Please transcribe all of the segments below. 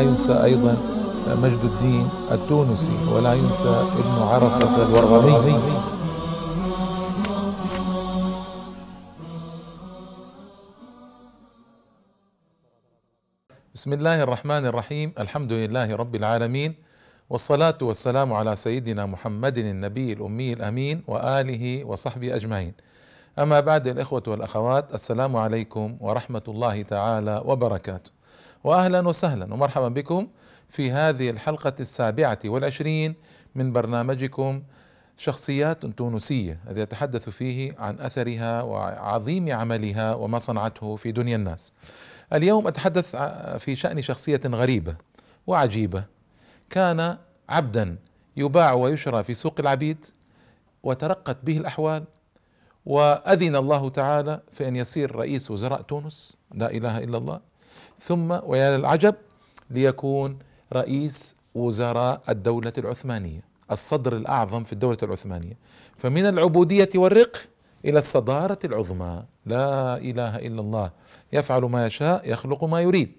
ينسى أيضا مجد الدين التونسي ولا ينسى ابن عرفة الورغمي بسم الله الرحمن الرحيم. الحمد لله رب العالمين والصلاة والسلام على سيدنا محمد النبي الأمي الأمين وآله وصحبه أجمعين. أما بعد الإخوة والأخوات السلام عليكم ورحمة الله تعالى وبركاته. وأهلا وسهلا ومرحبا بكم في هذه الحلقة السابعة والعشرين من برنامجكم شخصيات تونسية الذي يتحدث فيه عن أثرها وعظيم عملها وما صنعته في دنيا الناس. اليوم أتحدث في شأن شخصية غريبة وعجيبة. كان عبدا يباع ويشرى في سوق العبيد وترقت به الأحوال وأذن الله تعالى في أن يصير رئيس وزراء تونس. لا إله إلا الله. ثم ويا العجب ليكون رئيس وزراء الدولة العثمانية الصدر الأعظم في الدولة العثمانية. فمن العبودية والرق إلى الصدارة العظمى. لا إله إلا الله يفعل ما يشاء يخلق ما يريد.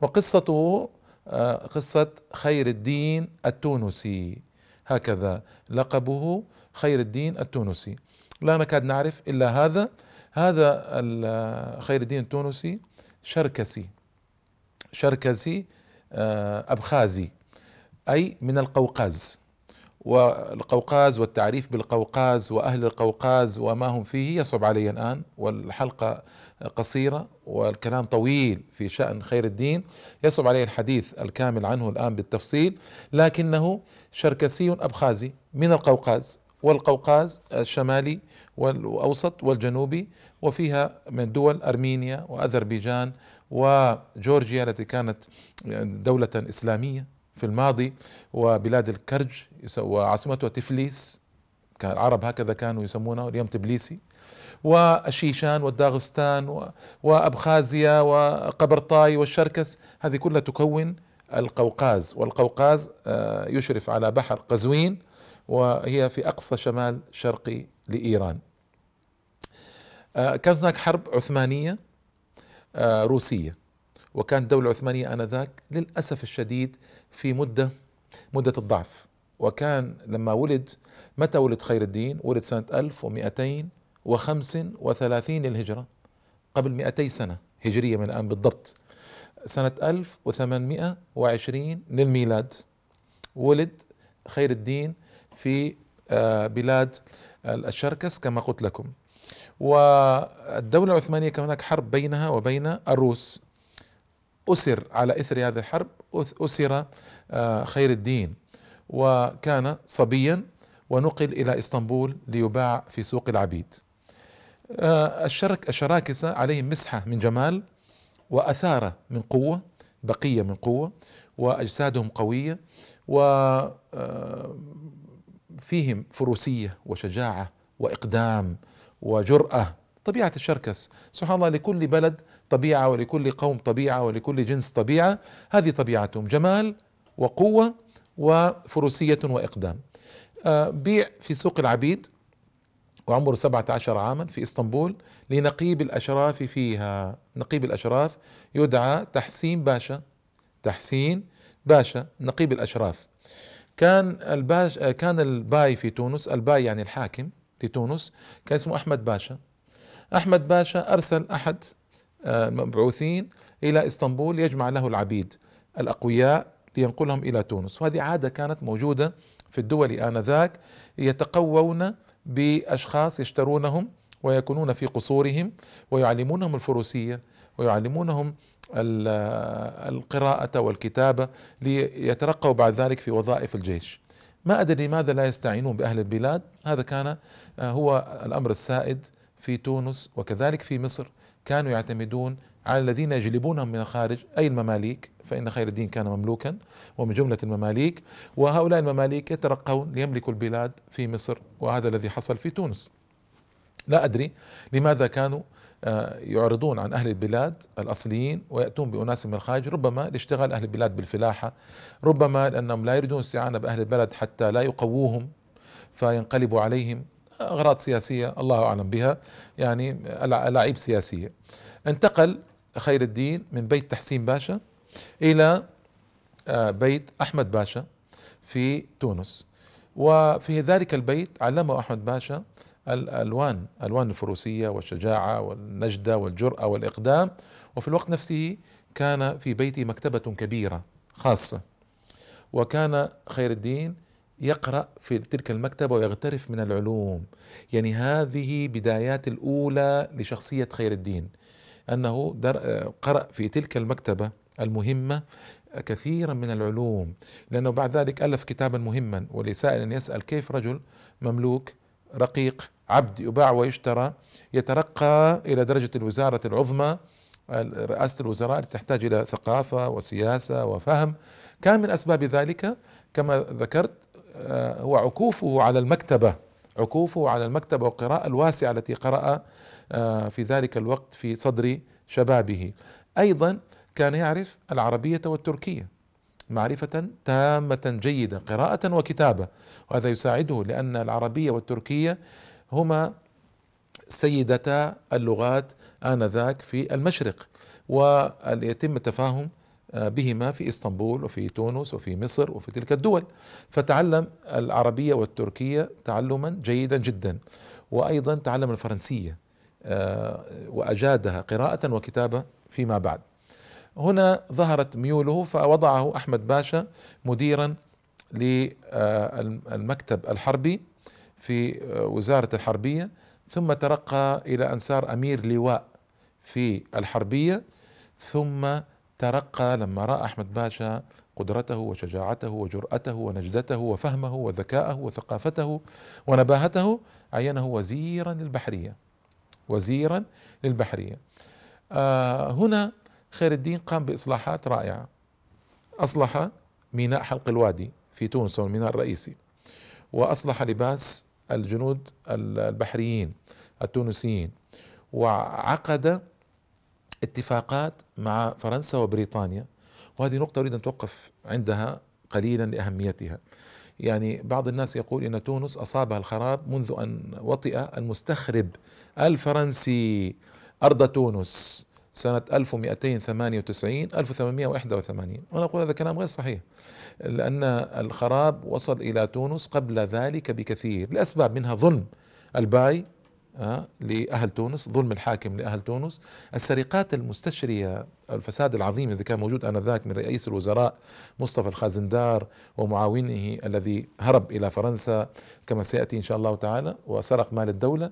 وقصته آه، قصة خير الدين التونسي. هكذا لقبه خير الدين التونسي. لا نكاد نعرف إلا هذا. هذا خير الدين التونسي شركسي. شركسي آه، أبخازي أي من القوقاز. والقوقاز والتعريف بالقوقاز وأهل القوقاز وما هم فيه يصعب علي الآن والحلقة قصيرة والكلام طويل في شأن خير الدين. يصعب علي الحديث الكامل عنه الآن بالتفصيل لكنه شركسي أبخازي من القوقاز. والقوقاز الشمالي والأوسط والجنوبي وفيها من دول أرمينيا وأذربيجان وجورجيا التي كانت دولة إسلامية في الماضي وبلاد الكرج وعاصمتها تفليس. كان العرب هكذا كانوا يسمونه اليوم تبليسي. والشيشان والداغستان وأبخازيا وقبرطاي والشركس هذه كلها تكون القوقاز. والقوقاز آه، يشرف على بحر قزوين وهي في أقصى شمال شرقي لإيران. آه، كانت هناك حرب عثمانية. آه، روسية. وكانت الدولة العثمانية آنذاك للأسف الشديد في مدة مدة الضعف. وكان لما ولد متى ولد خير الدين؟ ولد سنة 1235 للهجرة قبل 200 سنة هجرية من الآن بالضبط. سنة 1820 للميلاد ولد خير الدين في آه، بلاد الشركس كما قلت لكم. والدولة العثمانية كان هناك حرب بينها وبين الروس. أسر على إثر هذه الحرب أسر آه، خير الدين. وكان صبيا ونقل إلى إسطنبول ليباع في سوق العبيد. آه، الشرك الشراكسة عليهم مسحة من جمال وأثارة من قوة بقية من قوة وأجسادهم قوية وفيهم آه، فروسية وشجاعة وإقدام. وجرأة. طبيعة الشركس. سبحان الله لكل بلد طبيعة ولكل قوم طبيعة ولكل جنس طبيعة. هذه طبيعتهم جمال وقوة وفروسية وإقدام. آه، بيع في سوق العبيد وعمره 17 عاما في إسطنبول لنقيب الأشراف فيها. نقيب الأشراف يدعى تحسين باشا. تحسين باشا نقيب الأشراف. كان الباش كان الباي في تونس الباي يعني الحاكم لتونس كان اسمه أحمد باشا. أحمد باشا أرسل أحد المبعوثين إلى إسطنبول يجمع له العبيد الأقوياء لينقلهم إلى تونس. وهذه عادة كانت موجودة في الدول آنذاك يتقوون بأشخاص يشترونهم ويكونون في قصورهم ويعلمونهم الفروسية ويعلمونهم القراءة والكتابة ليترقوا بعد ذلك في وظائف الجيش. ما أدري لماذا لا يستعينون بأهل البلاد. هذا كان هو الأمر السائد في تونس وكذلك في مصر. كانوا يعتمدون على الذين يجلبونهم من الخارج أي المماليك فإن خير الدين كان مملوكا ومن جملة المماليك. وهؤلاء المماليك يترقون ليملكوا البلاد في مصر وهذا الذي حصل في تونس. لا أدري لماذا كانوا آه، يعرضون عن أهل البلاد الأصليين ويأتون بأناس من الخارج ربما لاشتغال أهل البلاد بالفلاحة ربما لأنهم لا يريدون استعانة بأهل البلد حتى لا يقووهم فينقلبوا عليهم. أغراض سياسية الله أعلم بها يعني ألاعيب سياسية. انتقل خير الدين من بيت تحسين باشا إلى آه، بيت أحمد باشا في تونس. وفي ذلك البيت علمه أحمد باشا الألوان ألوان الفروسية والشجاعة والنجدة والجرأة والإقدام. وفي الوقت نفسه كان في بيته مكتبة كبيرة خاصة. وكان خير الدين يقرأ في تلك المكتبة ويغترف من العلوم. يعني هذه بدايات الأولى لشخصية خير الدين. أنه قرأ في تلك المكتبة المهمة كثيرا من العلوم. لأنه بعد ذلك ألف كتابا مهما. ولسائل يسأل كيف رجل مملوك رقيق عبد يباع ويشترى يترقى إلى درجة الوزارة العظمى رئاسة الوزراء تحتاج إلى ثقافة وسياسة وفهم. كان من أسباب ذلك كما ذكرت آه، هو عكوفه على المكتبة عكوفه على المكتبة والقراءة الواسعة التي قرأ آه، في ذلك الوقت في صدر شبابه. أيضا كان يعرف العربية والتركية معرفة تامة جيدة قراءة وكتابة. وهذا يساعده لأن العربية والتركية هما سيدتا اللغات آنذاك في المشرق ويتم التفاهم آه، بهما في إسطنبول وفي تونس وفي مصر وفي تلك الدول. فتعلم العربية والتركية تعلما جيدا جدا وأيضا تعلم الفرنسية آه، وأجادها قراءة وكتابة فيما بعد. هنا ظهرت ميوله فوضعه أحمد باشا مديرا للمكتب الحربي. في وزارة الحربية ثم ترقى إلى أن صار أمير لواء في الحربية ثم ترقى لما رأى أحمد باشا قدرته وشجاعته وجرأته ونجدته وفهمه وذكاءه وثقافته ونباهته عينه وزيرا للبحرية. وزيرا للبحرية. آه هنا خير الدين قام بإصلاحات رائعة. أصلح ميناء حلق الوادي في تونس الميناء الرئيسي وأصلح لباس الجنود البحريين التونسيين وعقد اتفاقات مع فرنسا وبريطانيا وهذه نقطة أريد أن توقف عندها قليلا لأهميتها. يعني بعض الناس يقول إن تونس أصابها الخراب منذ أن وطئ المستخرب الفرنسي أرض تونس سنة 1298 1881 وأنا أقول هذا كلام غير صحيح. لأن الخراب وصل إلى تونس قبل ذلك بكثير لأسباب منها ظلم الباي آه، لأهل تونس ظلم الحاكم لأهل تونس. السرقات المستشرية الفساد العظيم الذي كان موجود آنذاك من رئيس الوزراء مصطفى الخازندار ومعاونه الذي هرب إلى فرنسا كما سيأتي إن شاء الله تعالى وسرق مال الدولة.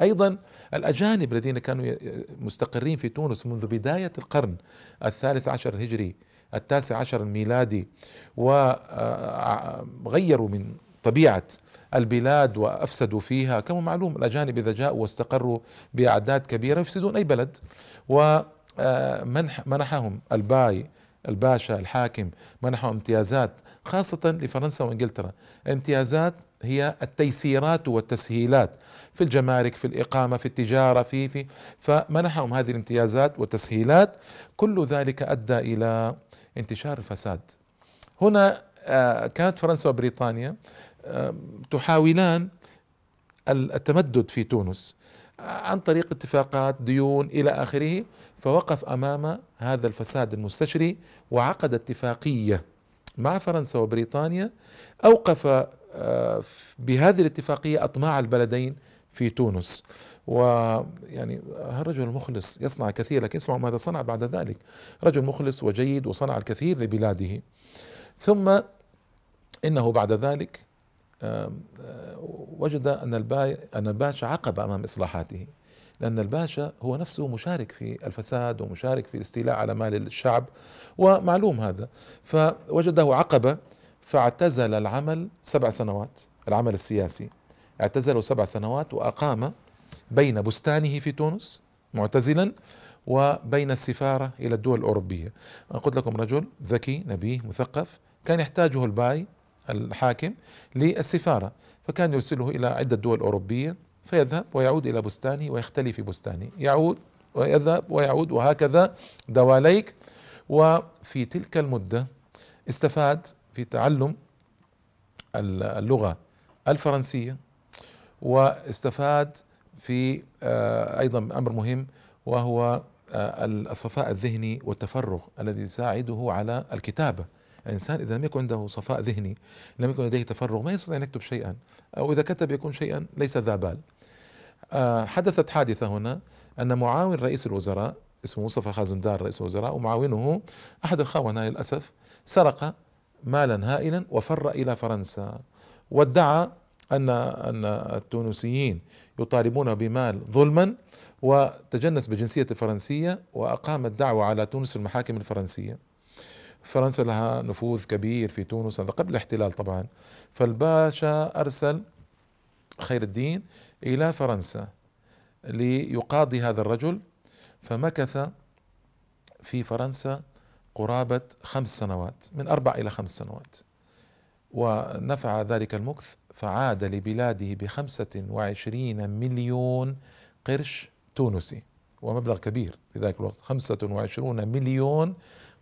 أيضا الأجانب الذين كانوا مستقرين في تونس منذ بداية القرن الثالث عشر الهجري التاسع عشر الميلادي وغيروا من طبيعة البلاد وأفسدوا فيها. كما معلوم الأجانب إذا جاءوا واستقروا بأعداد كبيرة يفسدون أي بلد. ومنحهم الباي الباشا الحاكم منحهم امتيازات خاصة لفرنسا وإنجلترا. امتيازات هي التيسيرات والتسهيلات في الجمارك في الإقامة في التجارة في في فمنحهم هذه الامتيازات والتسهيلات. كل ذلك أدى إلى انتشار الفساد. هنا آه، كانت فرنسا وبريطانيا آه، تحاولان التمدد في تونس عن طريق اتفاقات ديون إلى آخره فوقف أمام هذا الفساد المستشري وعقد اتفاقية مع فرنسا وبريطانيا. أوقف آه، بهذه الاتفاقية أطماع البلدين في تونس. ويعني الرجل مخلص يصنع الكثير لكن اسمعوا ماذا صنع بعد ذلك؟ رجل مخلص وجيد وصنع الكثير لبلاده. ثم إنه بعد ذلك آه، وجد أن أن الباشا عقب أمام إصلاحاته لأن الباشا هو نفسه مشارك في الفساد ومشارك في الاستيلاء على مال الشعب ومعلوم هذا. فوجده عقبه فاعتزل العمل سبع سنوات العمل السياسي. اعتزله سبع سنوات وأقام بين بستانه في تونس معتزلا وبين السفارة إلى الدول الأوروبية. قلت لكم رجل ذكي نبيه مثقف كان يحتاجه الباي الحاكم للسفارة فكان يرسله إلى عدة دول أوروبية فيذهب ويعود إلى بستانه ويختلي في بستانه. يعود ويذهب ويعود وهكذا دواليك. وفي تلك المدة استفاد في تعلم اللغة الفرنسية واستفاد في آه، أيضا أمر مهم وهو آه، الصفاء الذهني والتفرغ الذي يساعده على الكتابة. الإنسان إذا لم يكن عنده صفاء ذهني لم يكن لديه تفرغ ما يستطيع أن يكتب شيئا أو إذا كتب يكون شيئا ليس ذا بال. آه، حدثت حادثة هنا أن معاون رئيس الوزراء اسمه مصطفى خازن دار رئيس الوزراء ومعاونه أحد الخونة للأسف سرق مالا هائلا وفر إلى فرنسا وادعى أن أن التونسيين يطالبون بمال ظلما وتجنس بجنسية الفرنسية وأقام الدعوة على تونس في المحاكم الفرنسية. فرنسا لها نفوذ كبير في تونس هذا قبل الاحتلال طبعا. فالباشا أرسل خير الدين إلى فرنسا ليقاضي هذا الرجل. فمكث في فرنسا قرابة خمس سنوات من أربع إلى خمس سنوات. ونفع ذلك المكث فعاد لبلاده بخمسة وعشرين مليون قرش تونسي ومبلغ كبير في ذلك الوقت خمسة وعشرون مليون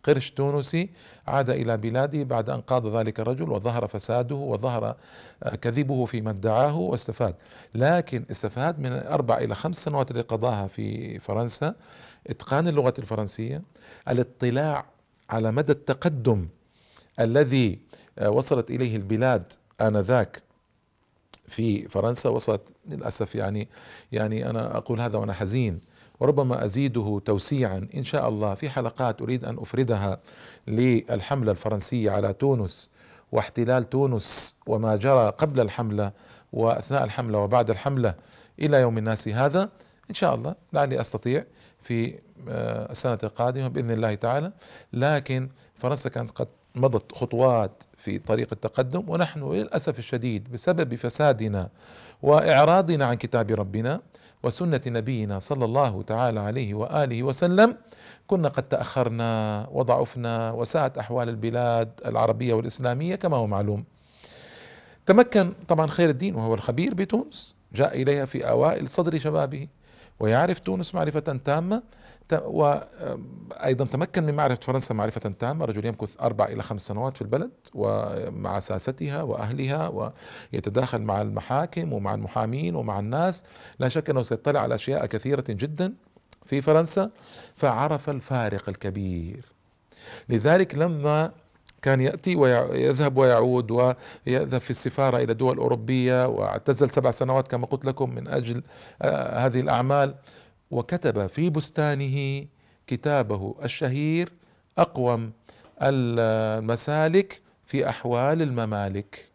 قرش تونسي عاد إلى بلاده بعد أن قاض ذلك الرجل وظهر فساده وظهر آه، كذبه فيما ادعاه واستفاد. لكن استفاد من أربع إلى خمس سنوات اللي قضاها في فرنسا إتقان اللغة الفرنسية الاطلاع على مدى التقدم الذي آه، وصلت إليه البلاد آنذاك في فرنسا وصلت للأسف يعني يعني أنا أقول هذا وأنا حزين. وربما أزيده توسيعا. إن شاء الله في حلقات أريد أن أفردها للحملة الفرنسية على تونس واحتلال تونس وما جرى قبل الحملة وأثناء الحملة وبعد الحملة إلى يوم الناس هذا. إن شاء الله لعلي أستطيع في آه، السنة القادمة بإذن الله تعالى. لكن فرنسا كانت قد مضت خطوات في طريق التقدم ونحن للأسف الشديد بسبب فسادنا وإعراضنا عن كتاب ربنا وسنة نبينا صلى الله تعالى عليه وآله وسلم كنا قد تأخرنا وضعفنا وساءت أحوال البلاد العربية والإسلامية كما هو معلوم. تمكن طبعا خير الدين وهو الخبير بتونس جاء إليها في أوائل صدر شبابه ويعرف تونس معرفة تامة وأيضا تمكن من معرفة فرنسا معرفة تامة. رجل يمكث أربع إلى خمس سنوات في البلد ومع ساستها وأهلها ويتداخل مع المحاكم ومع المحامين ومع الناس. لا شك أنه سيطلع على أشياء كثيرة جدا في فرنسا. فعرف الفارق الكبير. لذلك لما كان يأتي ويذهب ويعود ويذهب في السفارة إلى دول أوروبية واعتزل سبع سنوات كما قلت لكم من أجل آه، هذه الأعمال. وكتب في بستانه كتابه الشهير أقوم المسالك في أحوال الممالك.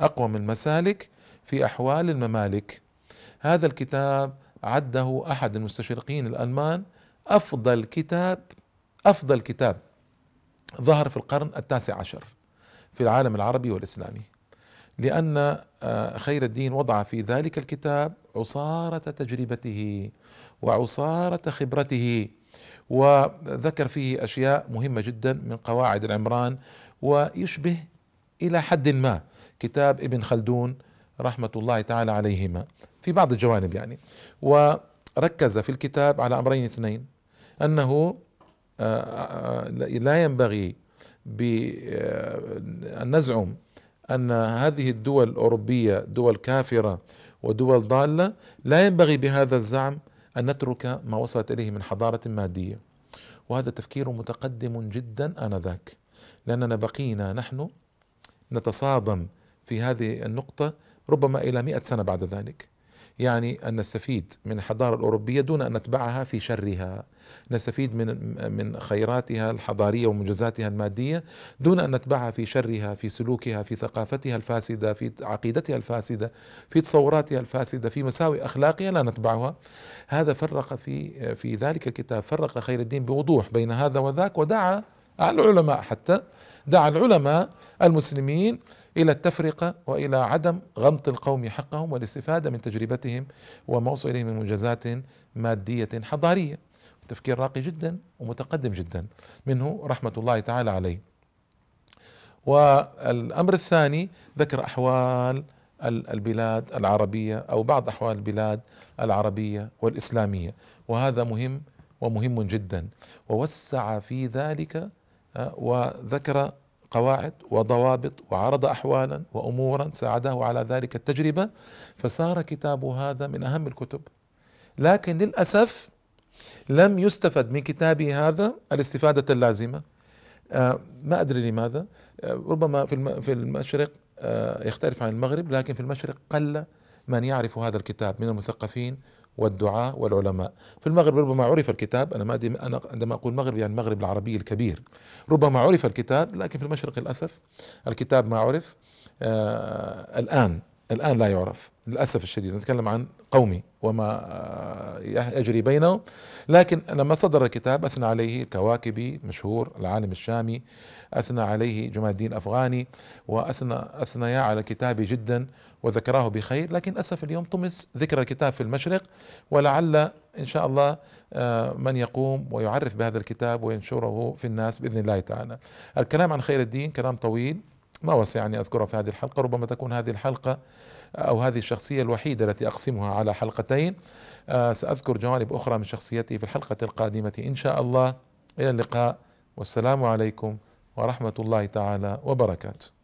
أقوم المسالك في أحوال الممالك. هذا الكتاب عده أحد المستشرقين الألمان. أفضل كتاب أفضل كتاب ظهر في القرن التاسع عشر في العالم العربي والإسلامي. لأن آه، خير الدين وضع في ذلك الكتاب عصارة تجربته وعصارة خبرته وذكر فيه أشياء مهمة جدا من قواعد العمران ويشبه إلى حد ما كتاب ابن خلدون رحمة الله تعالى عليهما في بعض الجوانب يعني. وركز في الكتاب على أمرين اثنين أنه آه، آه، لا ينبغي بأن نزعم أن هذه الدول الأوروبية دول كافرة ودول ضالة لا ينبغي بهذا الزعم أن نترك ما وصلت إليه من حضارة مادية. وهذا تفكير متقدم جدا آنذاك. لأننا بقينا نحن نتصادم في هذه النقطة ربما إلى مئة سنة بعد ذلك. يعني أن نستفيد من الحضارة الأوروبية دون أن نتبعها في شرها. نستفيد من من خيراتها الحضارية ومنجزاتها المادية دون أن نتبعها في شرها في سلوكها في ثقافتها الفاسدة في عقيدتها الفاسدة في تصوراتها الفاسدة في مساوئ أخلاقها لا نتبعها. هذا فرق في في ذلك الكتاب فرق خير الدين بوضوح بين هذا وذاك ودعا العلماء حتى دعا العلماء المسلمين إلى التفرقة وإلى عدم غمط القوم حقهم والاستفادة من تجربتهم وما وصل اليه من منجزات مادية حضارية. تفكير راقي جدا ومتقدم جدا. منه رحمة الله تعالى عليه. والأمر الثاني ذكر أحوال البلاد العربية أو بعض أحوال البلاد العربية والإسلامية. وهذا مهم ومهم جدا. ووسع في ذلك وذكر قواعد وضوابط وعرض احوالا وامورا ساعده على ذلك التجربة فصار كتابه هذا من أهم الكتب. لكن للأسف لم يستفد من كتابه هذا الاستفادة اللازمة. آه، ما أدري لماذا. ربما في في المشرق يختلف عن المغرب لكن في المشرق قل من يعرف هذا الكتاب من المثقفين والدعاة والعلماء. في المغرب ربما عرف الكتاب أنا ما أنا عندما أقول المغرب يعني المغرب العربي الكبير. ربما عرف الكتاب لكن في المشرق للأسف الكتاب ما عرف آه الآن الآن لا يعرف للأسف الشديد. نتكلم عن قومي وما آه، يجري بينهم. لكن لما صدر الكتاب أثنى عليه الكواكبي مشهور العالم الشامي أثنى عليه جمال الدين الأفغاني وأثنى أثنيا على كتابي جدا وذكراه بخير لكن أسف اليوم طمس ذكر الكتاب في المشرق ولعل إن شاء الله آه، من يقوم ويعرف بهذا الكتاب وينشره في الناس بإذن الله تعالى. الكلام عن خير الدين كلام طويل ما وسعني أذكره في هذه الحلقة ربما تكون هذه الحلقة أو هذه الشخصية الوحيدة التي أقسمها على حلقتين. آه، سأذكر جوانب أخرى من شخصيتي في الحلقة القادمة إن شاء الله. إلى اللقاء والسلام عليكم ورحمة الله تعالى وبركاته.